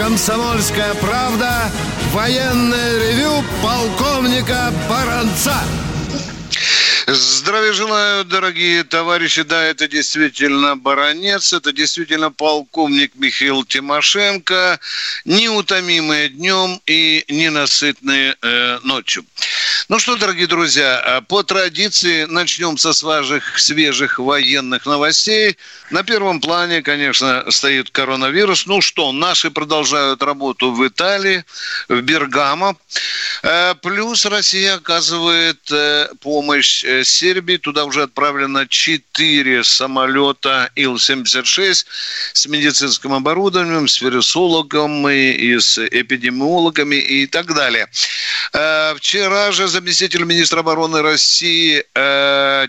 «Комсомольская правда» военное ревю полковника Баранца. Здравия желаю, дорогие товарищи. Да, это действительно баронец, это действительно полковник Михаил Тимошенко, неутомимые днем и ненасытные э, ночью. Ну что, дорогие друзья, а по традиции начнем со свежих, свежих военных новостей. На первом плане, конечно, стоит коронавирус. Ну что, наши продолжают работу в Италии, в Бергамо. Э, плюс Россия оказывает э, помощь э, Сербии. Туда уже отправлено 4 самолета Ил-76 с медицинским оборудованием, с вирусологом и, с эпидемиологами и так далее. Вчера же заместитель министра обороны России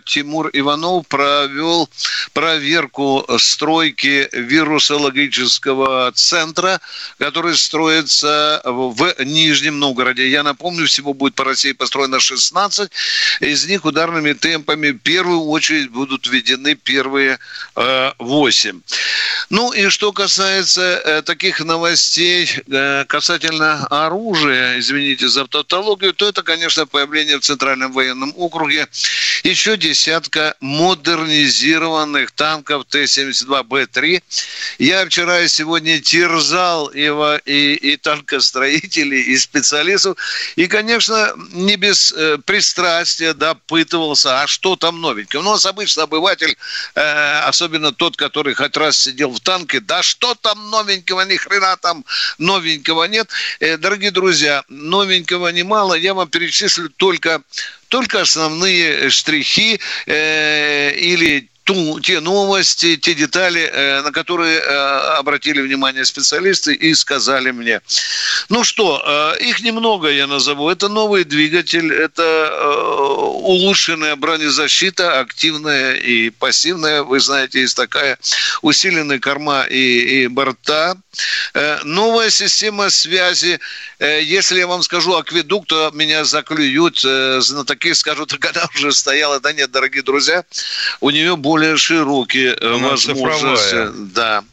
Тимур Иванов провел проверку стройки вирусологического центра, который строится в Нижнем Новгороде. Я напомню, всего будет по России построено 16. Из них ударными темпами в первую очередь будут введены первые э, 8. Ну и что касается э, таких новостей э, касательно оружия, извините за тавтологию, то это, конечно, появление в Центральном военном округе еще десятка модернизированных танков Т-72Б3. Я вчера и сегодня терзал его и, и танкостроителей, и специалистов. И, конечно, не без пристрастия допытывался, а что там новенькое. У нас обычно обыватель, э, особенно тот, который хоть раз сидел в танке, да что там новенького, ни хрена там новенького нет. Э, дорогие друзья, новенького немало. Я вам перечислю только только основные штрихи э, или ту, те новости, те детали, э, на которые э, обратили внимание специалисты и сказали мне. Ну что, э, их немного я назову. Это новый двигатель, это улучшенная бронезащита, активная и пассивная. Вы знаете, есть такая усиленная корма и, и борта. Новая система связи. Если я вам скажу акведук, то меня заклюют знатоки, скажут, когда уже стояла. Да нет, дорогие друзья, у нее более широкие э, Она возможности. Цифровая. Да.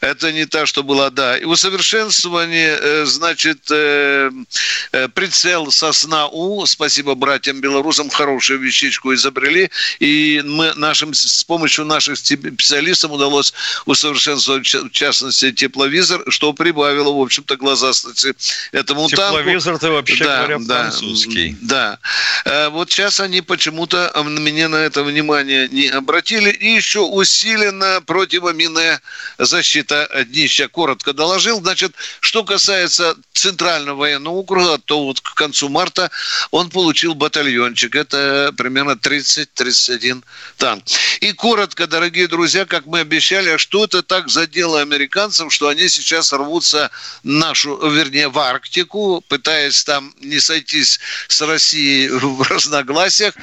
Это не та, что была, да. И усовершенствование, э, значит, э, прицел сосна У, спасибо братьям белорусам, хорошую вещичку изобрели, и мы нашим, с помощью наших специалистов удалось усовершенствовать, в частности, тепловизор, что прибавило, в общем-то, глазастости этому танку. Тепловизор, ты вообще да, говоря, да, французский. Да. Вот сейчас они почему-то мне на это внимание не обратили. И еще усилена противоминная защита днища. Коротко доложил. Значит, что касается Центрального военного округа, то вот к концу марта он получил батальончик. Это примерно 30-31 танк. И коротко, дорогие друзья, как мы обещали, что это так задело американцев, что они сейчас рвутся нашу, вернее, в Арктику, пытаясь там не сойтись с Россией в разногласиях.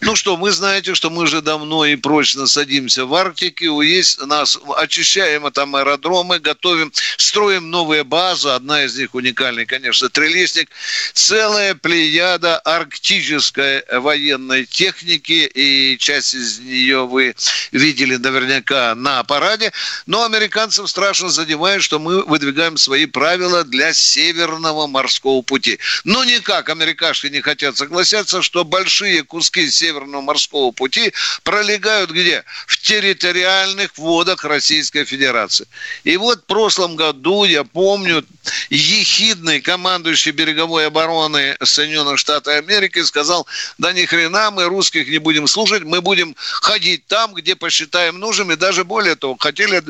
Ну что, мы знаете, что мы же давно и прочно садимся в Арктике, есть нас, очищаем там аэродромы, готовим, строим новые базы, одна из них уникальная, конечно, Трелесник, целая плеяда арктической военной техники, и часть из нее вы видели наверняка на параде, но американцам страшно задевает, что мы выдвигаем свои правила для Северного морского пути. Но никак американцы не хотят согласиться, что большие куски Северного морского пути пролегают где? В территориальных водах Российской Федерации. И вот в прошлом году, я помню, ехидный командующий береговой обороны Соединенных Штатов Америки сказал, да ни хрена мы русских не будем слушать, мы будем ходить там, где посчитаем нужным, и даже более того, хотели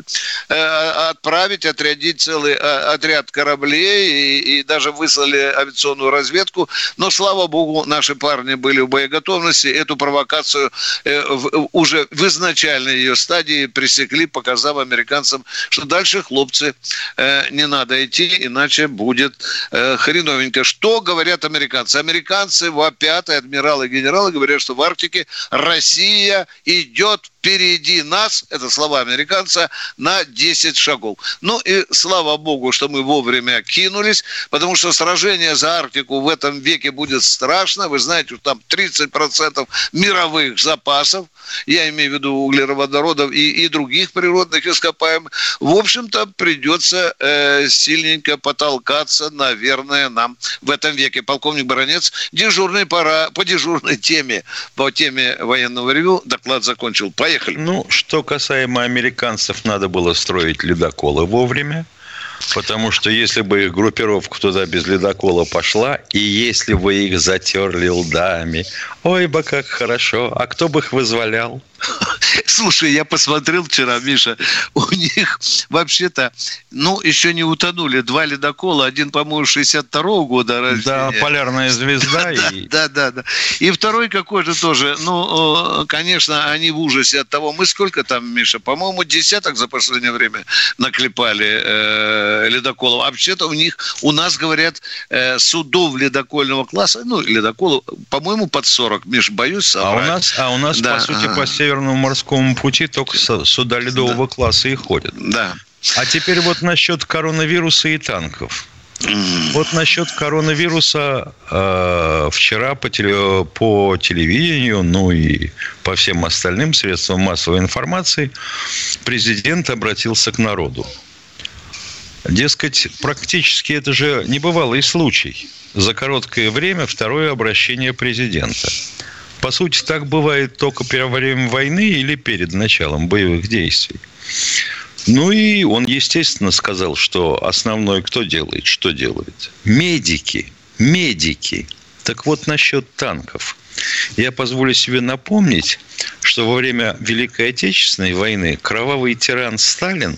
э, отправить, отрядить целый э, отряд кораблей и, и даже выслали авиационную разведку, но, слава богу, наши парни были в боеготовности, эту провокацию э, уже в изначальной ее стадии пресекли, показав американцам, что дальше хлопцы э, не надо идти, иначе будет э, хреновенько. Что говорят американцы? Американцы вопят, и адмиралы, и генералы говорят, что в Арктике Россия идет впереди нас, это слова американца, на 10 шагов. Ну и слава богу, что мы вовремя кинулись, потому что сражение за Арктику в этом веке будет страшно. Вы знаете, там 30% мировых запасов, я имею в виду углеводородов и, и других природных ископаемых, в общем-то, придется э, сильненько потолкаться, наверное, нам в этом веке. Полковник Баранец, дежурный пора по дежурной теме, по теме военного ревю, доклад закончил. Поехали. Ну, что касаемо американцев, надо было строить ледоколы вовремя. Потому что если бы группировка туда без ледокола пошла, и если бы их затерли лдами, ой бы как хорошо, а кто бы их вызволял? Слушай, я посмотрел вчера, Миша, у них вообще-то, ну, еще не утонули два ледокола, один, по-моему, 62-го года рождения. Да, полярная звезда. Да, и... да, да, да. И второй какой-то тоже, ну, конечно, они в ужасе от того, мы сколько там, Миша, по-моему, десяток за последнее время наклепали э, ледоколов. А вообще-то у них, у нас, говорят, э, судов ледокольного класса, ну, ледоколов, по-моему, под 40, Миш, боюсь собрать. А у нас, а у нас да, по сути, по Северному морскому пути только суда ледового да. класса и ходят. Да. А теперь вот насчет коронавируса и танков. Вот насчет коронавируса э, вчера по, теле, по телевидению, ну и по всем остальным средствам массовой информации, президент обратился к народу. Дескать, практически это же небывалый случай. За короткое время второе обращение президента. По сути, так бывает только во время войны или перед началом боевых действий. Ну и он, естественно, сказал, что основной кто делает, что делает? Медики. Медики. Так вот, насчет танков. Я позволю себе напомнить, что во время Великой Отечественной войны кровавый тиран Сталин,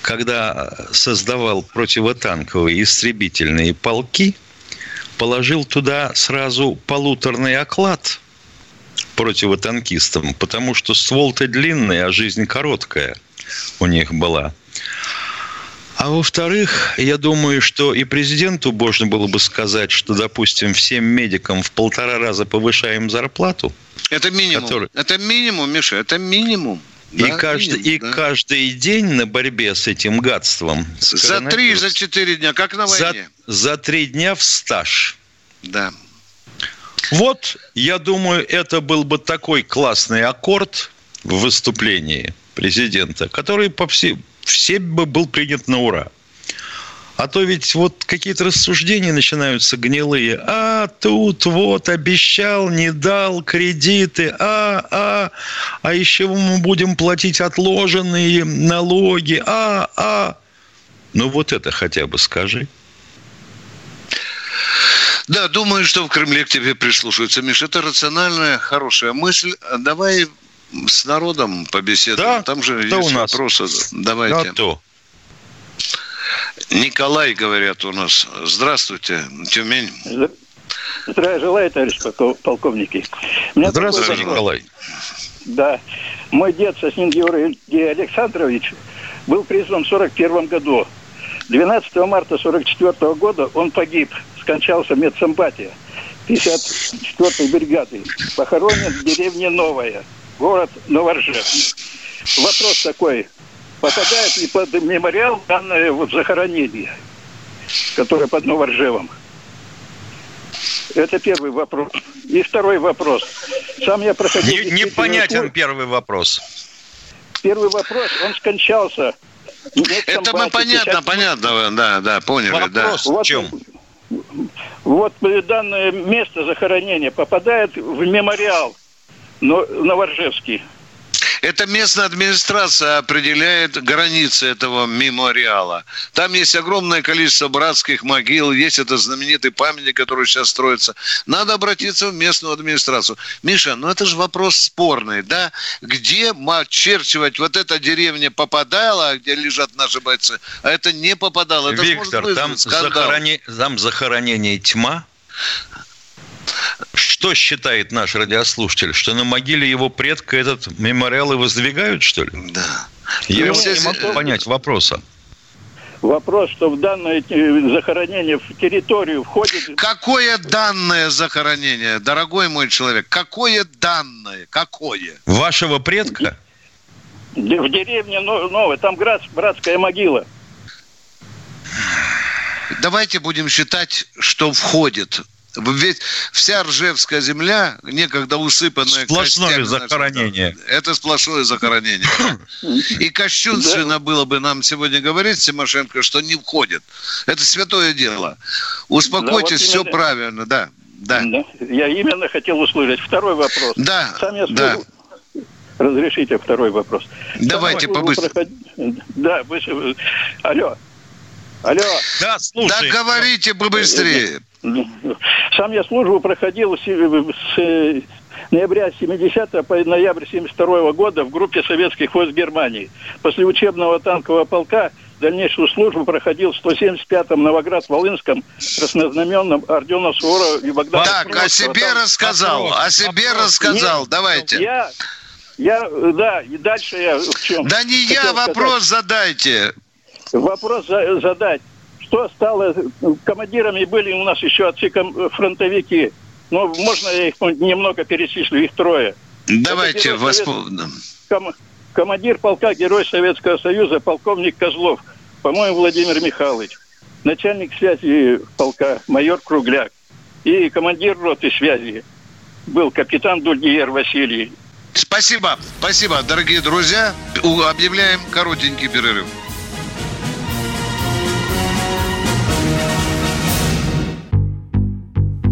когда создавал противотанковые истребительные полки – положил туда сразу полуторный оклад противотанкистам, потому что ствол-то длинный, а жизнь короткая у них была. А во-вторых, я думаю, что и президенту можно было бы сказать, что, допустим, всем медикам в полтора раза повышаем зарплату. Это минимум. Который... Это минимум, Миша, это минимум. И, да, каждый, и да. каждый день на борьбе с этим гадством. С за три, за четыре дня, как на войне. За, за три дня в стаж. Да. Вот, я думаю, это был бы такой классный аккорд в выступлении президента, который по все, всем бы был принят на ура. А то ведь вот какие-то рассуждения начинаются гнилые. А тут вот обещал, не дал кредиты. А, а, а еще мы будем платить отложенные налоги. А, а. Ну вот это хотя бы скажи. Да, думаю, что в Кремле к тебе прислушиваются. Миша, это рациональная, хорошая мысль. Давай с народом побеседуем. Да? Там же есть у нас? вопросы. Давайте. Да, то. Николай, говорят у нас. Здравствуйте, Тюмень. Здравия желаю, товарищ полковники. Здравствуйте, Николай. Да. Мой дед, Соснин Георгий Александрович, был призван в 41 году. 12 марта 44 года он погиб, скончался в медсамбате 54-й бригады. Похоронен в деревне Новая, город Новоржев. Вопрос такой, попадает ли под мемориал данное вот захоронение, которое под Новоржевом? Это первый вопрос. И второй вопрос. Сам я проходил... Не, непонятен курс. первый вопрос. Первый вопрос, он скончался. Это мы понятно, понятно, да, да, поняли, вопрос да. в чем? Вот, вот данное место захоронения попадает в мемориал Новоржевский. Это местная администрация определяет границы этого мемориала. Там есть огромное количество братских могил, есть этот знаменитый памятник, который сейчас строится. Надо обратиться в местную администрацию. Миша, ну это же вопрос спорный, да? Где очерчивать вот эта деревня попадала, где лежат наши бойцы, а это не попадало. Это Виктор, там, захороне... там захоронение тьма, что считает наш радиослушатель? Что на могиле его предка этот мемориал и воздвигают, что ли? Да. Я ну, не могу понять вопроса. Вопрос, что в данное э, захоронение в территорию входит... Какое данное захоронение, дорогой мой человек? Какое данное? Какое? Вашего предка? В деревне Новая, там братская могила. Давайте будем считать, что входит Ведь вся Ржевская земля, некогда усыпанная Сплошное захоронение. Нашего, это сплошное захоронение. И кощунственно было бы нам сегодня говорить, Тимошенко, что не входит. Это святое дело. Успокойтесь, все правильно, да. Да. Я именно хотел услышать. Второй вопрос. Да, Сам я да. Разрешите второй вопрос. Давайте побыстрее. Проход... Да, вы... Алло. Алло. Да, слушай. Да говорите побыстрее. Сам я службу проходил с, с ноября 70 по ноябрь 72 года в группе советских войск Германии. После учебного танкового полка дальнейшую службу проходил в 175-м Новоград-Волынском краснознаменном ордена Суворова и Богдана. Так, о себе там... рассказал, о себе рассказал, Нет, давайте. Я, я, да, и дальше я в чем? Да не я, вопрос сказать. задайте. Вопрос задать. Что стало, командирами были у нас еще отцы фронтовики. Ну, можно я их немного перечислю, их трое. Давайте воспомним. Ком... Командир полка Герой Советского Союза, полковник Козлов, по-моему, Владимир Михайлович. Начальник связи полка майор Кругляк. И командир роты связи был капитан Дульгиер Василий. Спасибо, спасибо, дорогие друзья. Объявляем коротенький перерыв.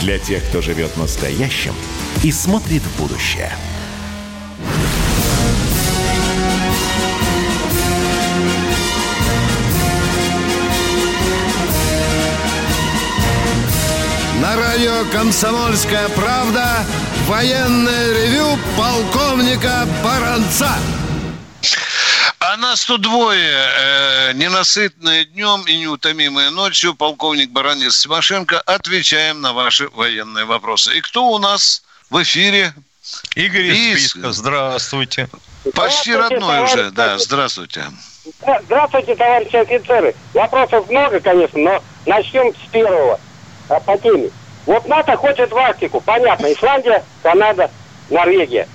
Для тех, кто живет настоящим и смотрит в будущее. На радио «Комсомольская правда» военное ревю полковника Баранца. А нас тут двое, э, ненасытные днем и неутомимые ночью. Полковник Баранец Тимошенко. Отвечаем на ваши военные вопросы. И кто у нас в эфире? Игорь из Списка. Здравствуйте. Почти родной уже, да, здравствуйте. Здравствуйте, товарищи офицеры. Вопросов много, конечно, но начнем с первого по теме. Вот НАТО хочет в Арктику, понятно, Исландия, Канада, Норвегия.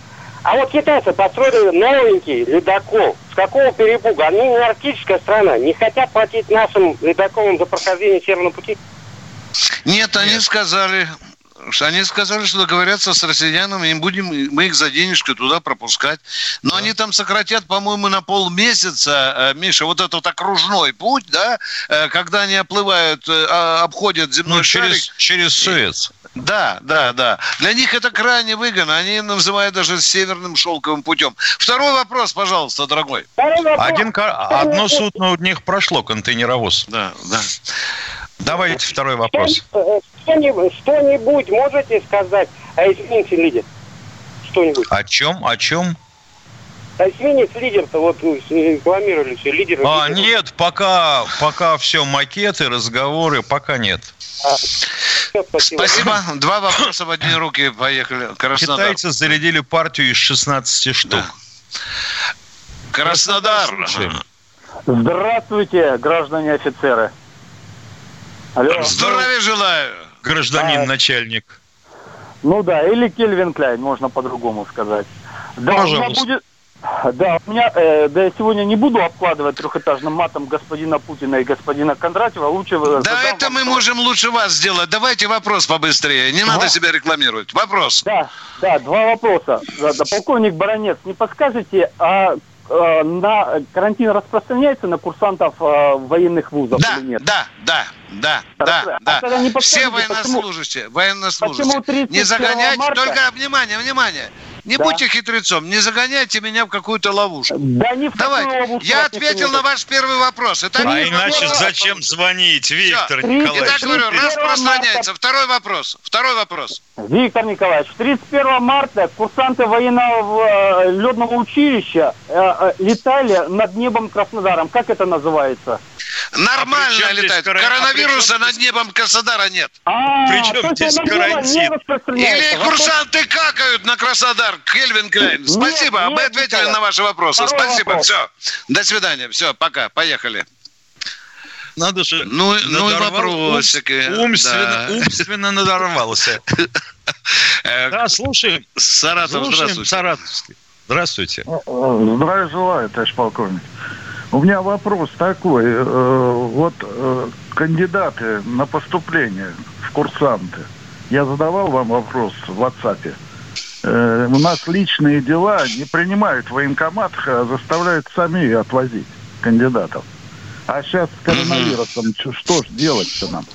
А вот китайцы построили новенький ледокол. С какого перепуга? Они не арктическая страна, не хотят платить нашим ледоколам за прохождение Северного пути. Нет, они Нет. сказали, они сказали, что договорятся с россиянами, и будем, мы их за денежку туда пропускать. Но да. они там сократят, по-моему, на полмесяца, э, Миша, вот этот окружной путь, да, э, когда они оплывают, э, а, обходят земной ну, шарик. Через, через Суэц. Да, да, да. Для них это крайне выгодно. Они называют даже северным шелковым путем. Второй вопрос, пожалуйста, дорогой. Один, одно судно у них прошло, контейнеровоз. Да, да. Давайте второй вопрос. Что-нибудь, что-нибудь можете сказать о эсминце лидер? Что-нибудь. О чем? О чем? Эсминец лидер-то вот ну, рекламировали все, лидер. А, нет, пока, пока все макеты, разговоры, пока нет. А, спасибо. спасибо. Два вопроса в одни руки. Поехали. Краснодар. Китайцы зарядили партию из 16 штук. Да. Краснодар. Здравствуйте, граждане офицеры. Алло. Здоровья желаю. Гражданин а, начальник. Ну да, или Кельвин Кляйн, можно по-другому сказать. Да, Пожалуйста. Будет... Да, у меня, э, да я сегодня не буду обкладывать трехэтажным матом господина Путина и господина Кондратьева. Лучше Да, это мы можем лучше вас сделать. Давайте вопрос побыстрее. Не ага. надо себя рекламировать. Вопрос. Да, да, два вопроса. Да, да, полковник Баранец, не подскажете, а э, на карантин распространяется на курсантов э, военных вузов да, или нет? Да, да, да, да, да. А Все военнослужащие, почему, военнослужащие. Почему не загонять, марта... только внимание, внимание. Не да. будьте хитрецом, не загоняйте меня в какую-то ловушку. Да не в Давайте. Ловушку Я ответил на ваш первый вопрос. Это а иначе зачем звонить, Виктор Все. Николаевич? Итак, говорю, распространяется. Марта... Второй вопрос. Второй вопрос. Виктор Николаевич, 31 марта курсанты военного э, ледного училища э, э, летали над небом Краснодаром. Как это называется? Нормально а летает. Кор... Коронавируса а над небом Краснодара нет. А, Причем здесь карантин? Или курсанты какают на Краснодар, Кельвин Клейн. Спасибо, нет, мы ответили на ваши вопросы. Второй Спасибо, вопрос. все. До свидания, все, пока, поехали. Надо же. Ну, ну и вопросики. Умственно, да. умственно надорвался. Э, да, слушаем. Саратов, здравствуйте. Саратовский. Здравствуйте. Здравия желаю, товарищ полковник. У меня вопрос такой. Э, вот э, кандидаты на поступление в курсанты. Я задавал вам вопрос в WhatsApp. У нас личные дела не принимают в военкоматах, а заставляют сами отвозить кандидатов. А сейчас с коронавирусом угу. что ж делать-то нам?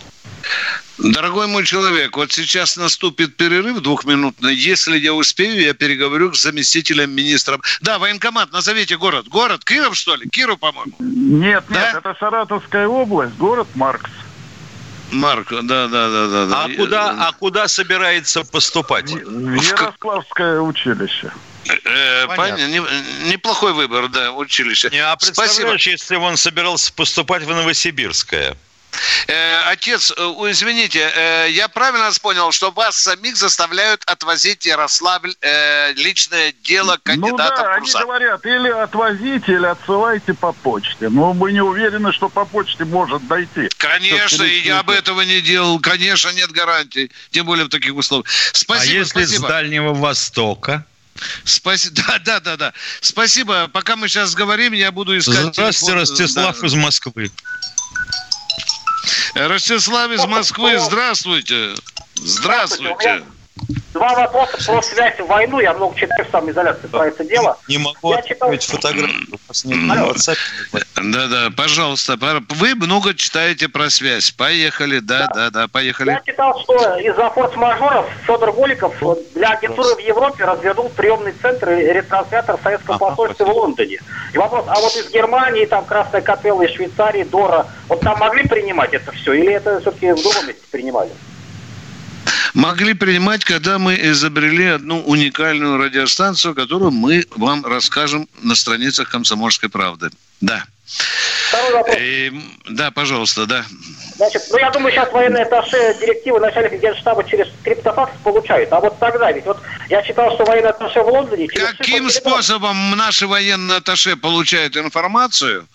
Дорогой мой человек, вот сейчас наступит перерыв двухминутный. Если я успею, я переговорю с заместителем министра. Да, военкомат, назовите город. Город Киров, что ли? Киров, по-моему. Нет, да? нет, это Саратовская область, город Маркс. Марк, да, да, да, да. А, да. куда, а куда собирается поступать? В Ярославское училище. Э, Понятно. Неплохой выбор, да, училище. Не, а представляешь, Спасибо. если он собирался поступать в Новосибирское? Э, отец, э, извините, э, я правильно понял, что вас самих заставляют отвозить Ярославль личное дело кандидата ну, да, в курса. они говорят, или отвозите, или отсылайте по почте. Но мы не уверены, что по почте может дойти. Конечно, и я бы этого не делал. Конечно, нет гарантий, тем более в таких условиях. Спасибо, а если спасибо. с Дальнего Востока? Спасибо. Да, да, да, да. Спасибо. Пока мы сейчас говорим, я буду искать. Здравствуйте, телефон. Ростислав да. из Москвы. Ростислав из Москвы, здравствуйте. Здравствуйте. Два вопроса про связь в войну. Я много читаю в самоизоляции про это дело. Не могу я открыть читал... фотографию. Да, да, пожалуйста. Вы много читаете про связь. Поехали, да, да, да, да поехали. Я читал, что из-за форс-мажоров Федор Голиков для агентуры в Европе развернул приемный центр и ретранслятор советского посольства в Лондоне. И вопрос, а вот из Германии, там Красная Капелла, из Швейцарии, Дора, вот там могли принимать это все? Или это все-таки в другом месте принимали? Могли принимать, когда мы изобрели одну уникальную радиостанцию, которую мы вам расскажем на страницах «Комсомольской правды». Да. И, да, пожалуйста, да. Значит, ну я думаю, сейчас военные атташе директивы начальника генштаба через криптофакс получают. А вот тогда ведь, вот я читал, что военные атташе в Лондоне... Каким способом наши военные атташе получают информацию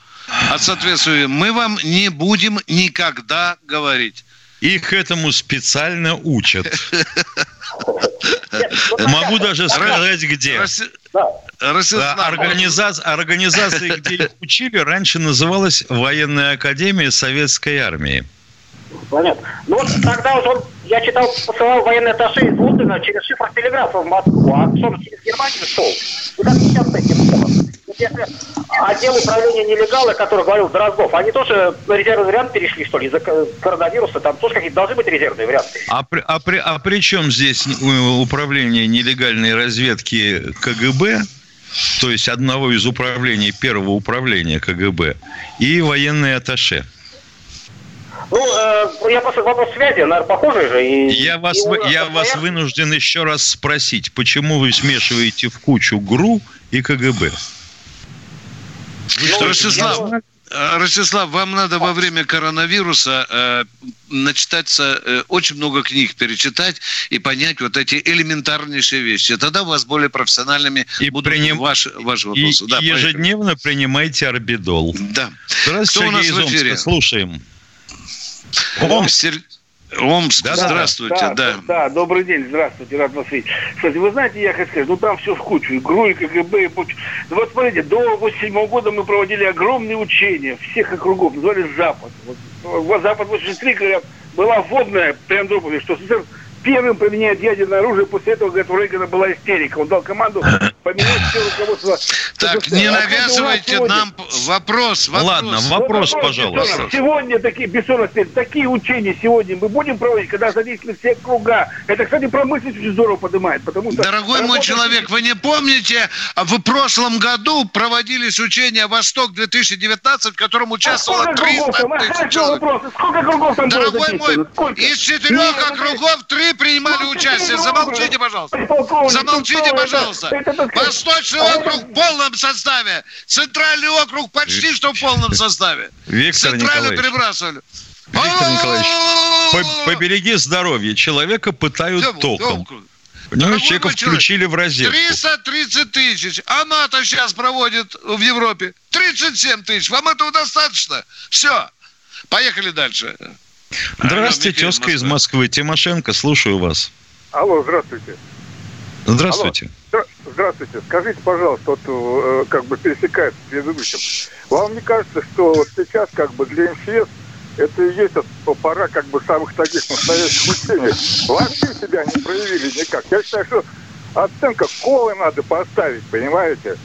от соответствия? Мы вам не будем никогда говорить. Их этому специально учат. Могу даже сказать, где. Организация, организация, где их учили, раньше называлась Военная Академия Советской Армии. Понятно. Ну вот тогда вот он, я читал, посылал военный атташе из Лондона через шифр телеграфа в Москву, а что через Германию шел. И как сейчас с этим если отдел управления нелегалы, который говорил Дроздов, они тоже на резервный вариант перешли, что ли, из-за коронавируса? Там тоже какие-то должны быть резервные варианты. А при, а, при, а при чем здесь управление нелегальной разведки КГБ, то есть одного из управлений, первого управления КГБ, и военные атташе? Ну, э, я просто вопрос связи, наверное, похожий же. И, я вас, и я вас вынужден еще раз спросить, почему вы смешиваете в кучу ГРУ и КГБ? Что, Ростислав, э, Ростислав, вам надо во время коронавируса э, начитаться, э, очень много книг перечитать и понять вот эти элементарнейшие вещи. Тогда у вас более профессиональными и будут приним... ваши, ваши вопросы. И да, ежедневно поехали. принимайте орбидол. Да. Здравствуйте, Кто у нас Сергей в эфире? Слушаем. Ом, Сер... Омск, да, здравствуйте, да, да. Да, добрый день, здравствуйте, рад вас видеть. Кстати, вы знаете, я хочу сказать, ну там все в кучу, и ГРУ, и КГБ, и кучу. Ну вот смотрите, до 87 года мы проводили огромные учения всех округов, называли Запад. Вот, Запад 83, говорят, была вводная при Андропове, что СССР первым применяет ядерное оружие. После этого, говорит, у Рейгана была истерика. Он дал команду поменять все руководство. Так, не навязывайте нам вопрос, вопрос. Ладно, вопрос, пожалуйста. Сегодня такие, Бессонов, такие учения сегодня мы будем проводить, когда задействованы все круга. Это, кстати, промышленность очень здорово поднимает. Потому что Дорогой мой человек, вы не помните, в прошлом году проводились учения «Восток-2019», в котором участвовало а 300 тысяч человек. Сколько кругов там Дорогой мой, из четырех округов три принимали участие. Замолчите, пожалуйста. Замолчите, пожалуйста. Восточный округ в полном составе. Центральный округ почти что в полном составе. Виктор Центрально Николаевич. перебрасывали. Виктор Николаевич, по- побереги здоровье. Человека пытают Тём, током. Понимаешь, Дорогой человека включили в розетку. 330 тысяч. А НАТО сейчас проводит в Европе 37 тысяч. Вам этого достаточно? Все. Поехали дальше. Здравствуйте, тезка из. Москвы. Тимошенко, слушаю вас. Алло, здравствуйте. Здравствуйте. Здра- Здравствуйте. Скажите, пожалуйста, вот э, как бы пересекается с предыдущим. Вам не кажется, что вот сейчас как бы для МЧС это и есть пора как бы самых таких настоящих учений. Вообще себя не проявили никак. Я считаю, что оценка колы надо поставить, понимаете?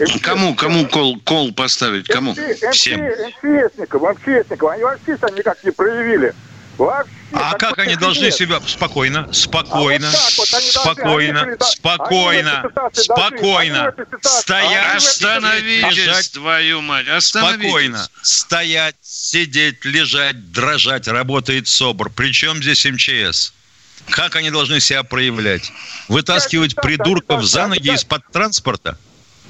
МЧС Кому, кому кол, кол поставить? Кому? МЧ- Всем. МЧСникам, МЧСникам. Они вообще себя никак не проявили. Вообще. А как они должны нет. себя... Спокойно, спокойно, А вот так вот они должны- спокойно, они спокойно, они должны- спокойно. они ситуации- Стоять, Остановитесь, лежать, твою мать. Остановитесь. спокойно. Стоять, сидеть, лежать, дрожать. Работает СОБР. Причем здесь МЧС? Как они должны себя проявлять? Вытаскивать придурков за ноги из-под транспорта?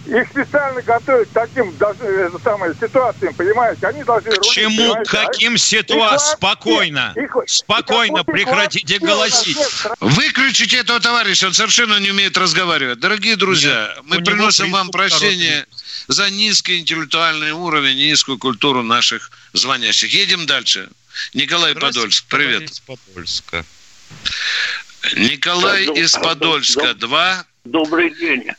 Их специально готовят к таким должны, э, самое, ситуациям, понимаете? Они должны... К рулить, чему, понимаете? каким Их ситуациям? Спокойно, их- спокойно, их прекратите нас голосить. Выключите этого товарища, он совершенно не умеет разговаривать. Дорогие друзья, Нет, мы приносим вам прощение за низкий интеллектуальный уровень и низкую культуру наших звонящих. Едем дальше. Николай Подольск, привет. Из Подольска. Николай Да, из Подольска, два. Добрый день.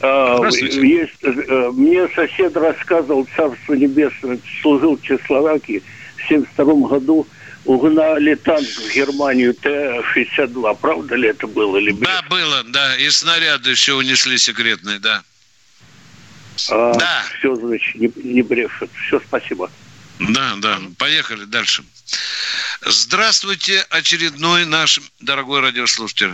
А, Здравствуйте. Есть, э, мне сосед рассказывал, Царство Небесное, служил в Чехословакии. В 1972 году угнали танк в Германию Т-62. Правда ли это было? Или? Да, было, да. И снаряды еще унесли секретные, да. А, Да. Все, значит, не, не брешет. Все, спасибо. Да, да. Поехали дальше. Здравствуйте, очередной наш дорогой радиослушатель.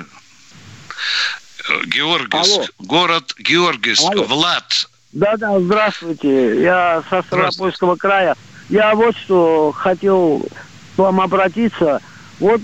Георгис, Алло. город Георгис, Алло. Влад. Да-да, здравствуйте. Я со Ставропольского края. Я вот что хотел к вам обратиться. Вот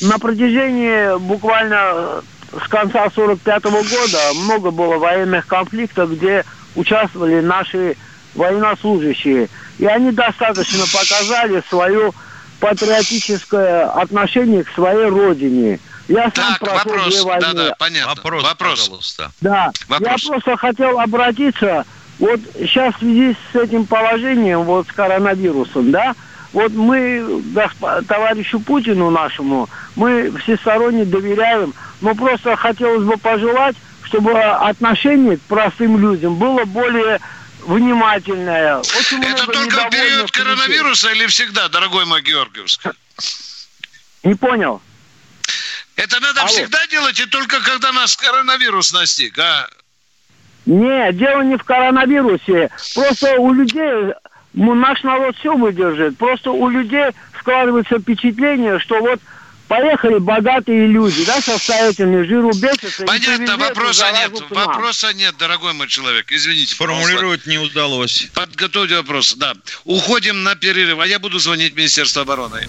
на протяжении буквально с конца 45 года много было военных конфликтов, где участвовали наши военнослужащие. И они достаточно показали свое патриотическое отношение к своей родине. Я сам Так, прошел вопрос. две войны. Да, да, понятно. Вопрос, Вопрос. пожалуйста. Да, Вопрос. я просто хотел обратиться, вот сейчас в связи с этим положением, вот с коронавирусом, да, вот мы госп- товарищу Путину нашему, мы всесторонне доверяем, но просто хотелось бы пожелать, чтобы отношение к простым людям было более внимательное. Очень Это только в период людей. коронавируса или всегда, дорогой мой Георгиевск? Не понял. Это надо Алло. всегда делать и только когда нас коронавирус настиг, а? Не, дело не в коронавирусе. Просто у людей, наш народ все выдержит. Просто у людей складывается впечатление, что вот поехали богатые люди, да, состоятельные, жиру бесятся. Понятно, вопроса нет. Вопроса нет, дорогой мой человек. Извините, пожалуйста. Сформулировать не удалось. Подготовьте вопрос. Да. Уходим на перерыв. А я буду звонить в Министерство обороны.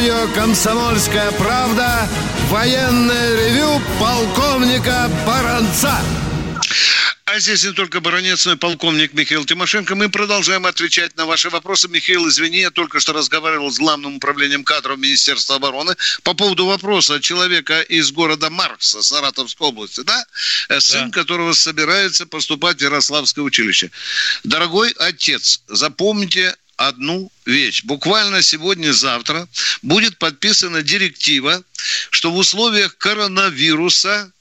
Радио «Комсомольская правда» военное ревю полковника Баранца. А здесь не только баронец, но и полковник Михаил Тимошенко. Мы продолжаем отвечать на ваши вопросы. Михаил, извини, я только что разговаривал с главным управлением кадров Министерства обороны по поводу вопроса человека из города Маркса, Саратовской области, да? Э, Сын которого собирается поступать в Ярославское училище. Дорогой отец, запомните одну вещь. Буквально сегодня-завтра будет подписана директива, что в условиях коронавируса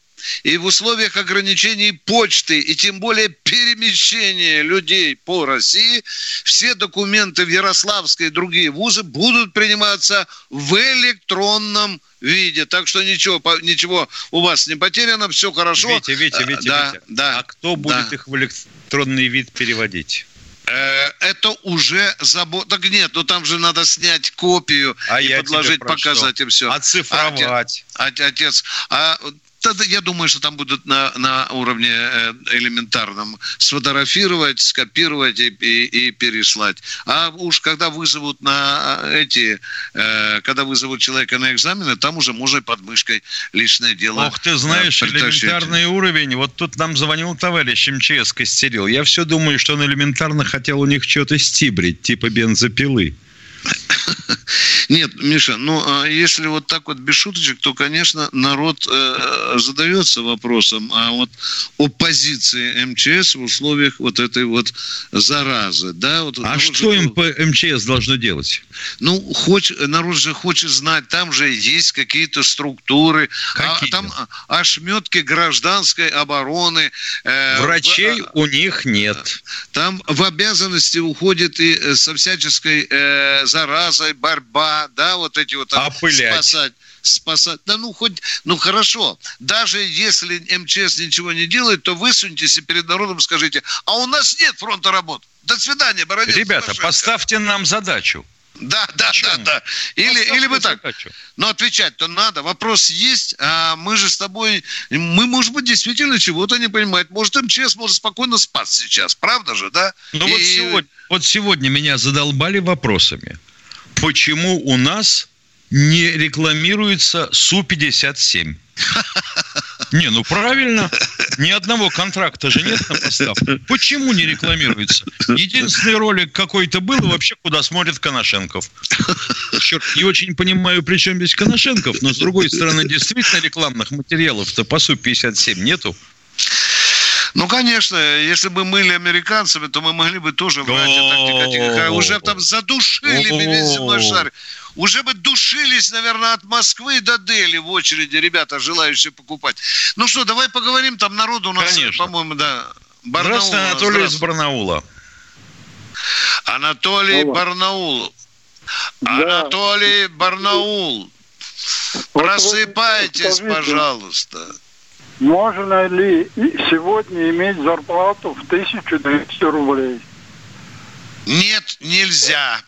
и в условиях ограничений почты, и тем более перемещения людей по России, все документы в Ярославской и другие вузы будут приниматься в электронном виде. Так что ничего, ничего у вас не потеряно, все хорошо. Витя, Витя, Витя, да, Витя. Да, а кто будет да. их в электронный вид переводить? Э, это уже забота. Так нет, ну там же надо снять копию а и подложить, показать им все. Оцифровать. Отец, а Тогда я думаю, что там будут на, на уровне э, элементарном сфотографировать, скопировать и, и, и переслать. А уж когда вызовут на эти, э, когда вызовут человека на экзамены, там уже можно под мышкой личное дело. Ох, ты знаешь, элементарный уровень. Вот тут нам звонил товарищ МЧС Костерил. Я все думаю, что он элементарно хотел у них что-то стибрить, типа бензопилы. Нет, Миша, ну, а если вот так вот без шуточек, то, конечно, народ э, задается вопросом, а вот о позиции МЧС в условиях вот этой вот заразы, да? Вот, а что же, им по МЧС должно делать? Ну, хоть, народ же хочет знать, там же есть какие-то структуры, а, там ошметки гражданской обороны. Э, Врачей в, у них нет. Там в обязанности уходит и э, со всяческой э, заразой борьба, да, вот эти вот там, спасать спасать. Да ну хоть, ну хорошо, даже если МЧС ничего не делает, то высуньтесь и перед народом скажите, а у нас нет фронта работ. До свидания, Бородин. Ребята, поставьте нам задачу. Да, да, да, да. Или, или бы так. Задачу. Но отвечать-то надо. Вопрос есть, а мы же с тобой, мы, может быть, действительно чего-то не понимаем. Может, МЧС может спокойно спать сейчас, правда же, да? Ну и... вот, сегодня, вот сегодня меня задолбали вопросами почему у нас не рекламируется Су-57? Не, ну правильно. Ни одного контракта же нет на поставку. Почему не рекламируется? Единственный ролик какой-то был, и вообще куда смотрит Коношенков. Черт, не очень понимаю, при чем здесь Коношенков, но с другой стороны, действительно рекламных материалов-то по Су-57 нету. Ну, конечно, если бы мы были американцами, то мы могли бы тоже врать так Уже там задушили бы весь земной шар. Уже бы душились, наверное, от Москвы до Дели в очереди ребята, желающие покупать. Ну что, давай поговорим, там народу у нас, по-моему, да. Барнаул. Здравствуйте, Анатолий из Барнаула. Анатолий Алло. Барнаул. Да. Анатолий Барнаул. Просыпайтесь, пожалуйста. Можно ли сегодня иметь зарплату в 1200 рублей? Нет, нельзя.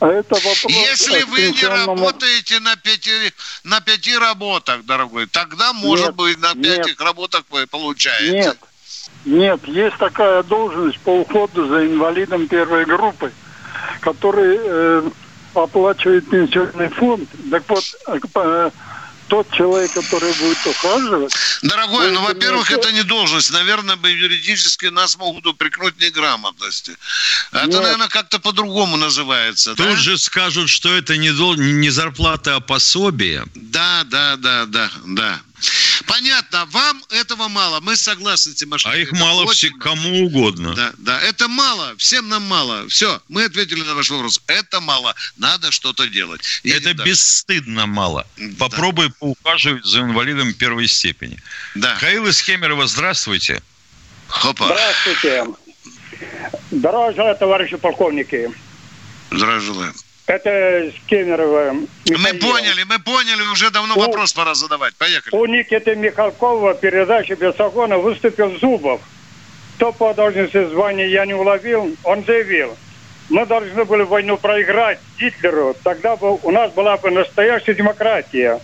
А это вопрос Если вы не работаете на пяти, на пяти работах, дорогой, тогда, может нет, быть, на пяти нет, работах вы получаете. Нет, нет, есть такая должность по уходу за инвалидом первой группы, который э, оплачивает пенсионный фонд. Так вот, э, тот человек, который будет ухаживать... Дорогой, ну, во-первых, это не должность. Наверное, бы юридически нас могут упрекнуть неграмотности. Это, Нет. наверное, как-то по-другому называется. Тут да? же скажут, что это не, дол... не зарплата, а пособие. Да, да, да, да, да. Понятно, вам этого мало, мы согласны, Тимошенко. А их мало все, кому угодно. Да, да, это мало, всем нам мало. Все, мы ответили на ваш вопрос. Это мало, надо что-то делать. Едем это дальше. бесстыдно мало. Да. Попробуй поухаживать за инвалидом первой степени. Да. Хаил из Хемерова, здравствуйте. Хопа. Здравствуйте. Здравия желаю, товарищи полковники. Здравия желаю. Это Кемерово. Мы поняли, мы поняли, уже давно у, вопрос пора задавать. Поехали. У Никиты Михалкова передачи Бесогона выступил Зубов. Кто по должности звания я не уловил, он заявил, мы должны были войну проиграть Гитлеру, тогда бы у нас была бы настоящая демократия.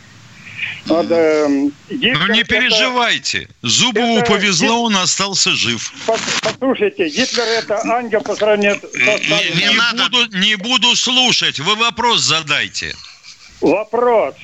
Вот, э, ну не переживайте. Зубову это, повезло, он остался жив. Послушайте, Гитлер это ангел по сравнению с не, не, не, буду, не буду слушать. Вы вопрос задайте. Вопрос.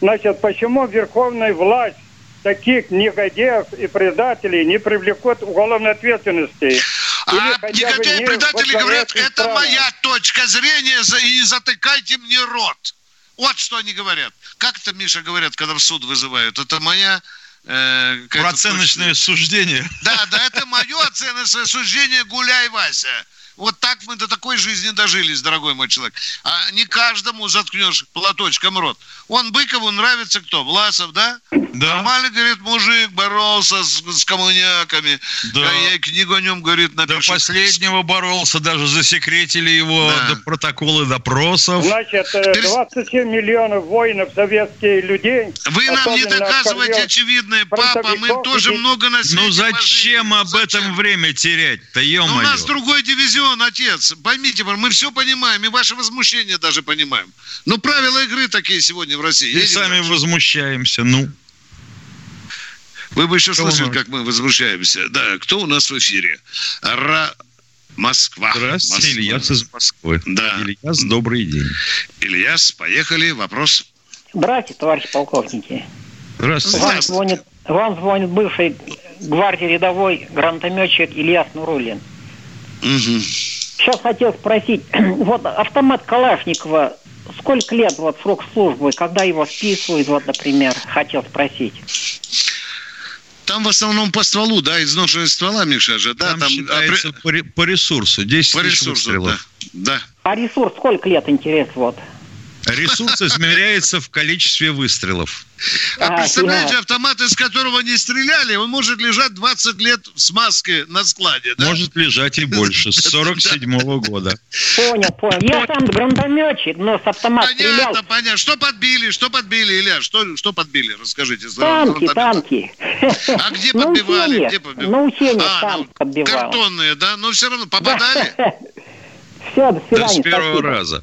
Значит, почему верховная власть таких негодяев и предателей не привлекут уголовной ответственности? А негодяи и предатели говорят, это моя точка зрения, и затыкайте мне рот. Вот что они говорят. Как это, Миша, говорят, когда в суд вызывают? Это моя... Э, Оценочное точно... суждение. Да, да, это мое оценочное суждение «Гуляй, Вася». Вот так мы до такой жизни дожились, дорогой мой человек. А не каждому заткнешь платочком рот. Он Быкову нравится кто? Власов, да? Да. Нормально, говорит, мужик боролся с, с коммуняками. Да. Я книгу о нем, говорит, До напишу. последнего боролся, даже засекретили его Да. до протоколы допросов. Значит, э, 27 миллионов воинов советских людей. Вы нам не оскорбил очевидное, папа, мы тоже и- много на свете Ну зачем об этом время терять-то, Ну, У ё-моё? нас другой дивизион, отец. Поймите, мы все понимаем, и ваше возмущение даже понимаем. Но правила игры такие сегодня в России. И сами дальше. возмущаемся, ну. Вы бы еще Кто слышали, как мы возмущаемся. Да, кто у нас в эфире? Ра... Москва. Здравствуйте, Москва. Ильяс из Москвы. Да. Ильяс, добрый день. Ильяс, поехали. Вопрос. Здравствуйте, товарищ полковники. Здравствуйте. Вам звонит, вам звонит бывший гвардии рядовой гранатометчик Ильяс Нурулин. Мгм. Сейчас хотел спросить, вот автомат Калашникова, сколько лет вот срок службы, когда его списывают, вот, например, хотел спросить. Там в основном по стволу, да, изношенные ствола, Миша же, да, Там, там, считается по, ре- по ресурсу. 10 по тысяч ресурсу, да. выстрелов. да. А ресурс сколько лет, интерес, вот? Ресурс измеряется в количестве выстрелов. А А, представляете, я- автомат, из которого не стреляли, он может лежать 20 лет в смазке на складе, да? Может лежать и больше, с 47 года. Понял, понял. Я сам гранатометчик, но с автомата стрелял. Понятно, понятно. Что подбили, что подбили, Илья? Что, что подбили? Расскажите. Танки, танки. А где подбивали? Где подбивали? на учениях А, танк ну, подбивал. Картонные, да? Но все равно попадали? Все, до Да, свидания. с первого раза.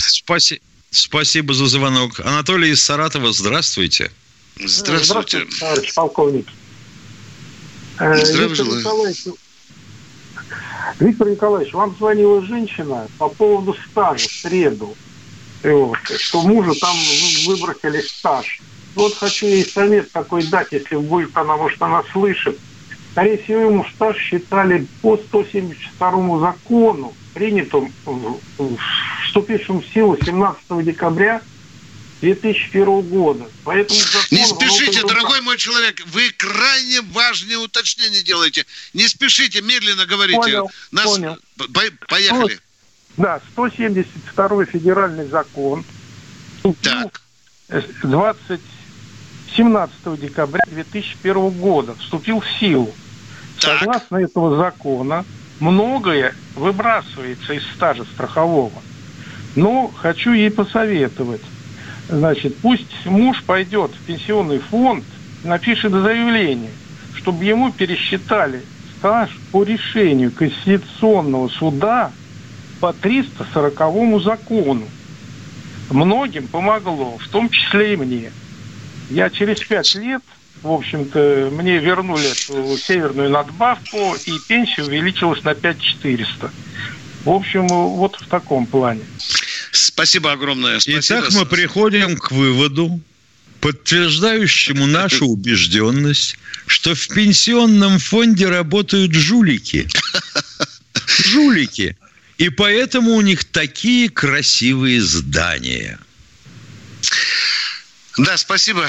Спаси- Спасибо за звонок. Анатолий из Саратова, здравствуйте. Здравствуйте. товарищ полковник. Э, Здравия Виктор. Николаевич, Виктор Николаевич, вам звонила женщина по поводу стажа в среду. Вот, что мужу там выбросили стаж. Вот хочу ей совет такой дать, если будет она, может, она слышит. Скорее всего, ему стаж считали по 172 закону, принятому, в- в- силу 17 декабря 2001 года. Поэтому закон Не спешите, дорогой мой человек. Вы крайне важные уточнения делаете. Не спешите, медленно говорите. Понял, Нас... понял. По- Поехали. Да, 172 федеральный закон Так. э, 20, 17 декабря 2001 года вступил в силу. Согласно этого закона, многое выбрасывается из стажа страхового. Но хочу ей посоветовать. Значит, пусть муж пойдет в пенсионный фонд, напишет заявление, чтобы ему пересчитали стаж по решению Конституционного суда по 340 закону. Многим помогло, в том числе и мне. Я через пять лет, в общем-то, мне вернули эту северную надбавку, и пенсия увеличилась на 5400. В общем, вот в таком плане. Спасибо огромное. Спасибо. Итак, мы приходим к выводу, подтверждающему нашу убежденность, что в пенсионном фонде работают жулики. Жулики. И поэтому у них такие красивые здания. Да, спасибо.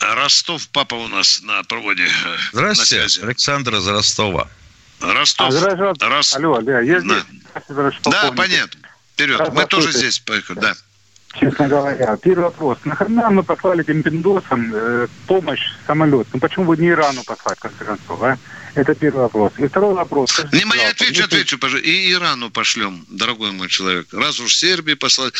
Ростов, папа у нас на проводе. э, На Здравствуйте, связи. Александр из Ростова. Ростов. А, здравия Рос- Алло, да, я здесь. Да. Здравствуйте, Да, понятно. Вперед. Мы Здравствуйте. тоже здесь. Поехали. Да. Честно говоря, первый вопрос. Нахрена мы послали этим пиндосам э, помощь самолет? Ну почему бы не Ирану послать, в конце концов, а? Это первый вопрос. И второй вопрос. Не, я пожалуйста, отвечу, отвечу, пожалуйста. И Ирану пошлем, дорогой мой человек. Раз уж Сербии послать.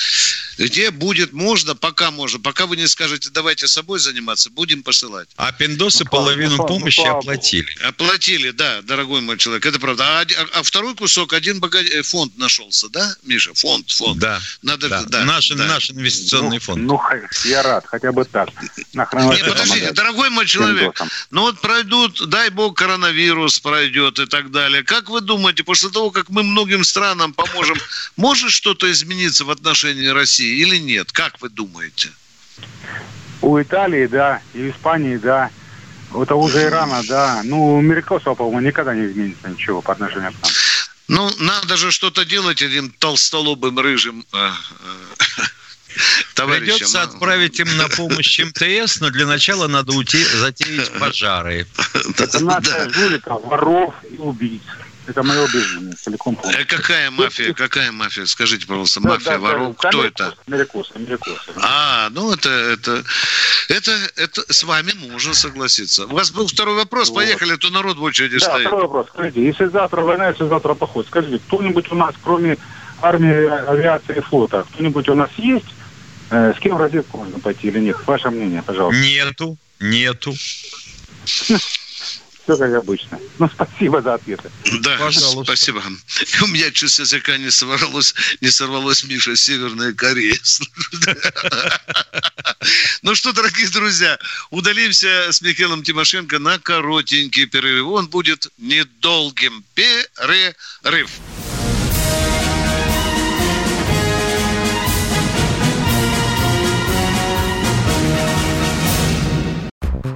Где будет можно, пока можно. Пока вы не скажете, давайте собой заниматься, будем посылать. А пиндосы Ну, половину ну, помощи богу. оплатили. Оплатили, да, дорогой мой человек, это правда. А, оди- а второй кусок, один бога- э, фонд нашелся, да, Миша? Фонд, фонд. Да. Надо, Да. да, наш, да. наш инвестиционный фонд. Ну, я рад, хотя бы так. Нахрена Не, подождите, дорогой мой человек, Пиндосам. ну вот пройдут, дай бог, коронавирус пройдет и так далее. Как вы думаете, после того, как мы многим странам поможем, может что-то измениться в отношении России или нет? Как вы думаете? У Италии, да, и у Испании, да. У того же Ирана, да. Ну, у американцев, по-моему, никогда не изменится ничего по отношению к нам. Ну, надо же что-то делать этим толстолобым рыжим э, э, товарищам. Придется отправить им на помощь МТС, но для начала надо уйти, затеять пожары. Это нация жуликов, воров и убийц. Это мое убеждение, целиком. А какая мафия? Какая мафия? Скажите, пожалуйста, мафия да, воров, да, кто это? Америкос, Америкос. А, ну это, это, это, это с вами можно согласиться. У вас был второй вопрос, вот. поехали, а то народ в очереди да, стоит. второй вопрос. Скажите, если завтра война, если завтра поход, скажите, кто-нибудь у нас, кроме армии, авиации и флота, кто-нибудь у нас есть? Э, с кем в разведку можно пойти или нет? Ваше мнение, пожалуйста. Нету, нету. Все как обычно. Ну, спасибо за ответы. Да, Пожалуйста. спасибо. У меня чуть с языка не сорвалось, не сорвалось Миша, Северная Корея. Ну что, дорогие друзья, удалимся с Михаилом Тимошенко на коротенький перерыв. Он будет недолгим. Перерыв.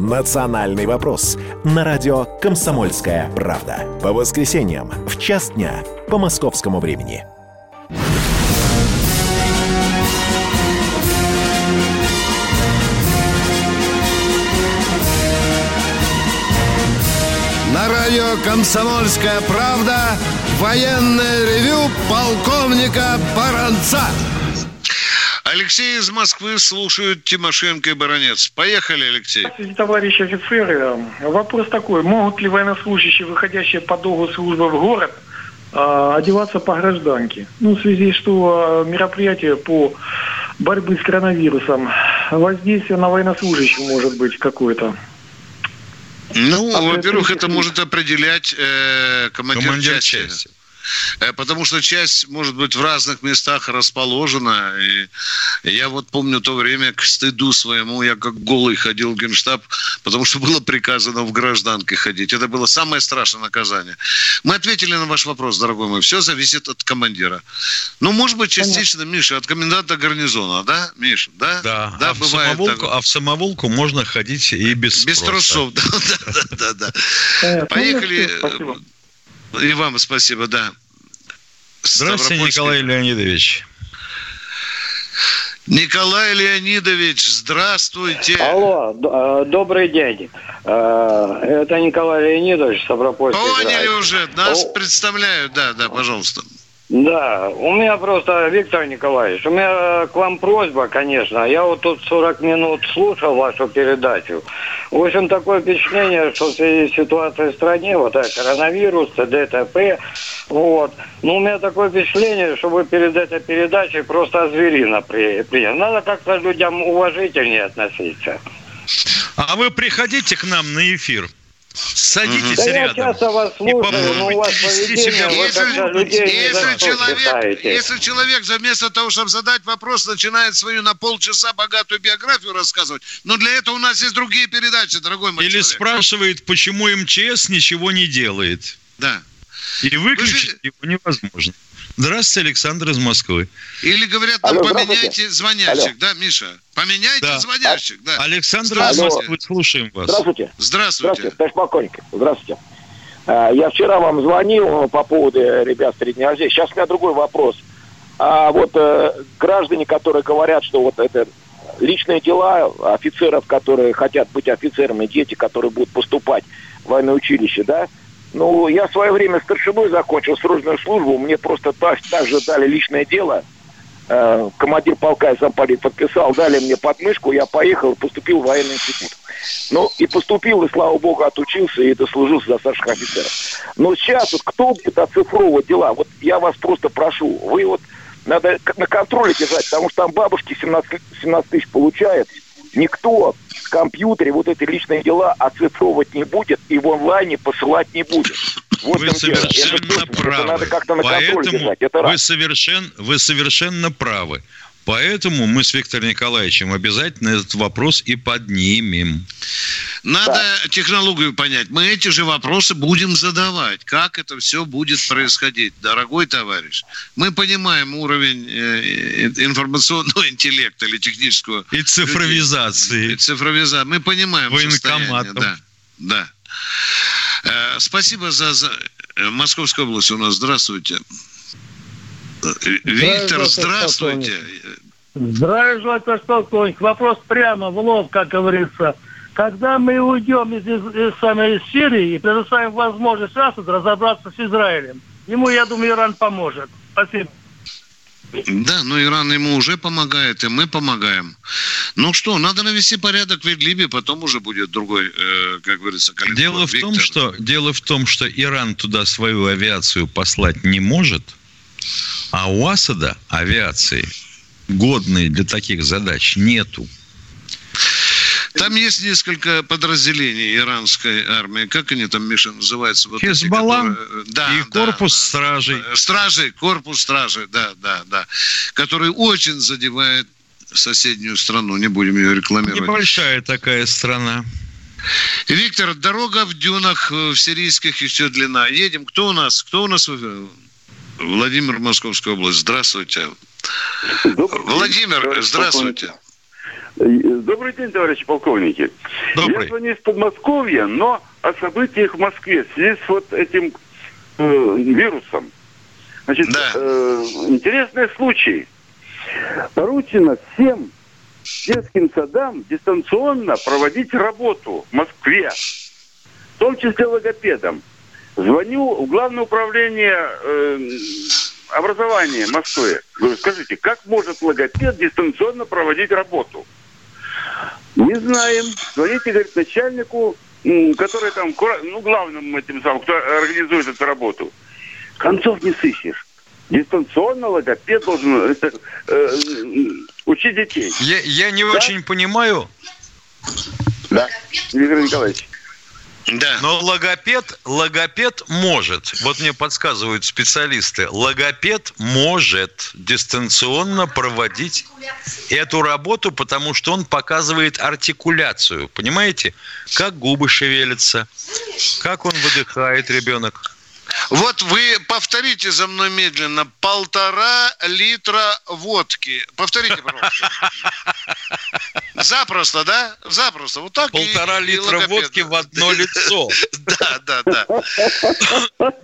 «Национальный вопрос» на радио «Комсомольская правда». По воскресеньям в час дня по московскому времени. На радио «Комсомольская правда» военное ревю полковника Баранца. Алексей из Москвы слушают Тимошенко и Баранец. Поехали, Алексей. Здравствуйте, товарищи офицеры. Вопрос такой. Могут ли военнослужащие, выходящие по долгу службы в город, а, одеваться по гражданке? Ну, в связи, что а, мероприятие по борьбе с коронавирусом, воздействие на военнослужащих может быть какое-то. Ну, а во-первых, это может определять э, командир, командир части. части. Э, потому что часть, может быть, в разных местах расположена. И я вот помню то время, к стыду своему, я как голый ходил в генштаб, потому что было приказано в гражданке ходить. Это было самое страшное наказание. Мы ответили на ваш вопрос, дорогой мой. Все зависит от командира. Ну, может быть, частично, Миша, от коменданта гарнизона, да, Миша? Да, да, да а, бывает в самоволку, так. а в самоволку можно ходить и без Без трусов, да, да, да, да. Ну, Поехали. И вам спасибо, да. Здравствуйте, Николай Леонидович. Николай Леонидович, здравствуйте. Алло, э, добрый день. Э, это Николай Леонидович, Ставропольский Поняли край. уже, нас О... представляют, да, да, пожалуйста. Да, у меня просто, Виктор Николаевич, у меня к вам просьба, конечно. Я вот тут 40 минут слушал вашу передачу. В общем, такое впечатление, что в связи с ситуацией в стране, вот это коронавирус, ДТП, вот. Но у меня такое впечатление, что вы перед этой передачей просто зверина приняли. Надо как-то людям уважительнее относиться. А вы приходите к нам на эфир. Садитесь да рядом. Я часто вас слушаю, но у вас поведение, вы если, если, человек, если человек вместо того, чтобы задать вопрос, начинает свою на полчаса богатую биографию рассказывать, но для этого у нас есть другие передачи, дорогой мой Или человек. спрашивает, почему МЧС ничего не делает. Да. И выключить же... его невозможно. Здравствуйте, Александр из Москвы. Или говорят, Алло, поменяйте звонящих, Алло. да, Миша? Поменяйте да. звонящих, да. Александр из Москвы, слушаем вас. Здравствуйте. Здравствуйте. Здравствуйте, товарищ полковник. Здравствуйте. А, я вчера вам звонил по поводу ребят с дня рождения. Сейчас у меня другой вопрос. А вот э, граждане, которые говорят, что вот это личные дела офицеров, которые хотят быть офицерами, дети, которые будут поступать в военное училище, да, ну, я в свое время старшиной закончил срочную службу, мне просто так, же дали личное дело. Э, командир полка и замполит подписал, дали мне подмышку, я поехал, поступил в военный институт. Ну, и поступил, и, слава богу, отучился и дослужился за старших офицеров. Но сейчас вот кто будет оцифровывать дела? Вот я вас просто прошу, вы вот надо на контроле держать, потому что там бабушки 17, 17 тысяч получают, никто компьютере вот эти личные дела оцифровывать не будет и в онлайне посылать не будет. Вот вы совершенно правы. Это надо как-то на Поэтому держать. Это вы, совершен, вы совершенно правы. Поэтому мы с Виктором Николаевичем обязательно этот вопрос и поднимем. Надо да. технологию понять. Мы эти же вопросы будем задавать. Как это все будет происходить, дорогой товарищ? Мы понимаем уровень э, информационного интеллекта или технического. И цифровизации. И цифровизации. Мы понимаем Военкоматом. Да, да. Э, спасибо за, за... Э, Московская область у нас. Здравствуйте. Виктор, здравствуйте. Здравия желаю, товарищ полковник. Вопрос прямо в лоб, как говорится. Когда мы уйдем из, из, из самой из Сирии и предоставим возможность Асаду разобраться с Израилем, ему, я думаю, Иран поможет. Спасибо. Да, но Иран ему уже помогает, и мы помогаем. Ну что, надо навести порядок в Идлибе, потом уже будет другой, э, как говорится, коллектив. Дело в том, что дело в том, что Иран туда свою авиацию послать не может, а у Асада авиации годной для таких задач нету. Там есть несколько подразделений иранской армии. Как они там, Миша, называются? Вот Хезбалла которые... да, и корпус да, стражей. Стражей, корпус стражей, да, да, да. Который очень задевает соседнюю страну. Не будем ее рекламировать. Небольшая такая страна. Виктор, дорога в дюнах э, в сирийских еще длина. Едем. Кто у нас? Кто у нас? Владимир, Московская область. Здравствуйте. Добрый Владимир, день, здравствуйте. Добрый день, товарищи полковники. Добрый. Я звоню из Подмосковья, но о событиях в Москве в связи с вот этим э, вирусом. Значит, да. э, интересный случай. Поручено всем детским садам дистанционно проводить работу в Москве, в том числе логопедам. Звоню в Главное управление э, образования Москвы. Говорю, скажите, как может логопед дистанционно проводить работу? Не знаем. Звоните, говорит, начальнику, который там, ну, главным этим самым, кто организует эту работу. Концов не сыщешь. Дистанционно логопед должен это, э, учить детей. Я, я не да? очень понимаю. Да, Виктор Николаевич. Да. Но логопед, логопед может, вот мне подсказывают специалисты, логопед может дистанционно проводить эту работу, потому что он показывает артикуляцию. Понимаете? Как губы шевелятся, как он выдыхает ребенок. Вот вы повторите за мной медленно. Полтора литра водки. Повторите, пожалуйста. Запросто, да? Запросто. Вот так Полтора и, литра и водки в одно лицо. Да, да, да.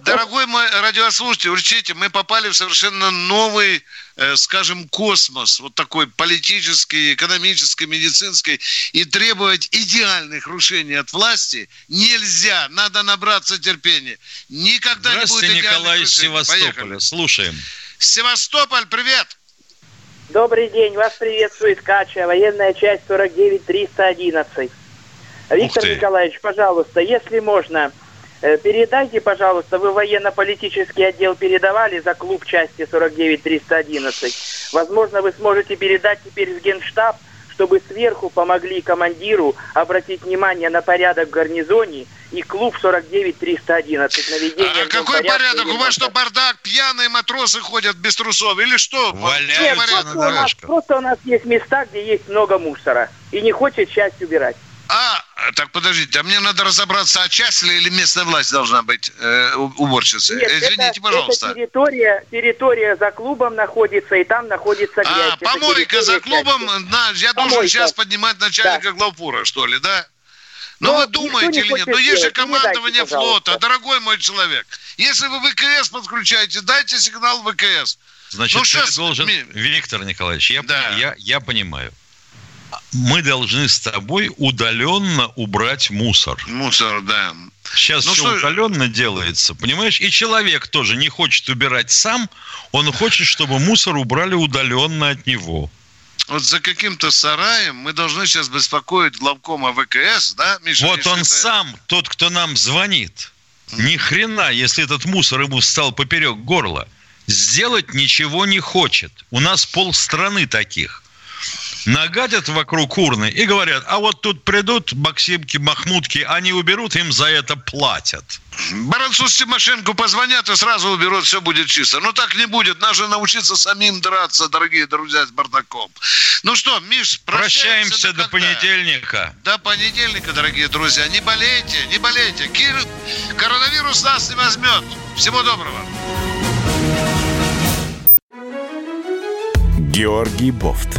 Дорогой мой радиослушатель, учтите, мы попали в совершенно новый Э, скажем, космос, вот такой политический, экономический, медицинский, и требовать идеальных рушений от власти нельзя. Надо набраться терпения. Никогда не будет идеальных Николай из Севастополя. Поехали. Слушаем. Севастополь, привет! Добрый день, вас приветствует Кача, военная часть 49-311. Виктор Николаевич, пожалуйста, если можно, Э, передайте, пожалуйста, вы военно-политический отдел передавали за клуб части 49-311. Возможно, вы сможете передать теперь в Генштаб, чтобы сверху помогли командиру обратить внимание на порядок в гарнизоне и клуб 49-311 наведение. А какой порядок? У вас что, бардак? Пьяные матросы ходят без трусов или что? Валяются Нет, просто, у нас, просто у нас есть места, где есть много мусора и не хочет часть убирать. А, так подождите, а мне надо разобраться, а часть ли или местная власть должна быть э, уборщицей? Нет, Извините, это, пожалуйста. Это территория, территория за клубом находится, и там находится грязь. А, помойка за клубом, на, я помойка. должен сейчас поднимать начальника да. главпура, что ли, да? Ну, вы думаете или нет? Ну, есть же командование дайте, флота, дорогой мой человек. Если вы ВКС подключаете, дайте сигнал ВКС. Значит, ну, сейчас... должен... Виктор Николаевич, я, да. я, я понимаю мы должны с тобой удаленно убрать мусор. Мусор, да. Сейчас ну, все что... удаленно делается, понимаешь? И человек тоже не хочет убирать сам, он хочет, чтобы мусор убрали удаленно от него. Вот за каким-то сараем мы должны сейчас беспокоить главкома ВКС, да, Миша? Вот он это... сам, тот, кто нам звонит. Ни хрена, если этот мусор ему стал поперек горла. Сделать ничего не хочет. У нас полстраны таких. Нагадят вокруг урны и говорят, а вот тут придут Максимки, Махмутки, они уберут, им за это платят. Баранцу Тимошенко позвонят и сразу уберут, все будет чисто. Но так не будет. Надо научиться самим драться, дорогие друзья, с бардаком. Ну что, Миш, прощаемся, прощаемся до, до понедельника. До понедельника, дорогие друзья. Не болейте, не болейте. Кир... Коронавирус нас не возьмет. Всего доброго. Георгий Бофт.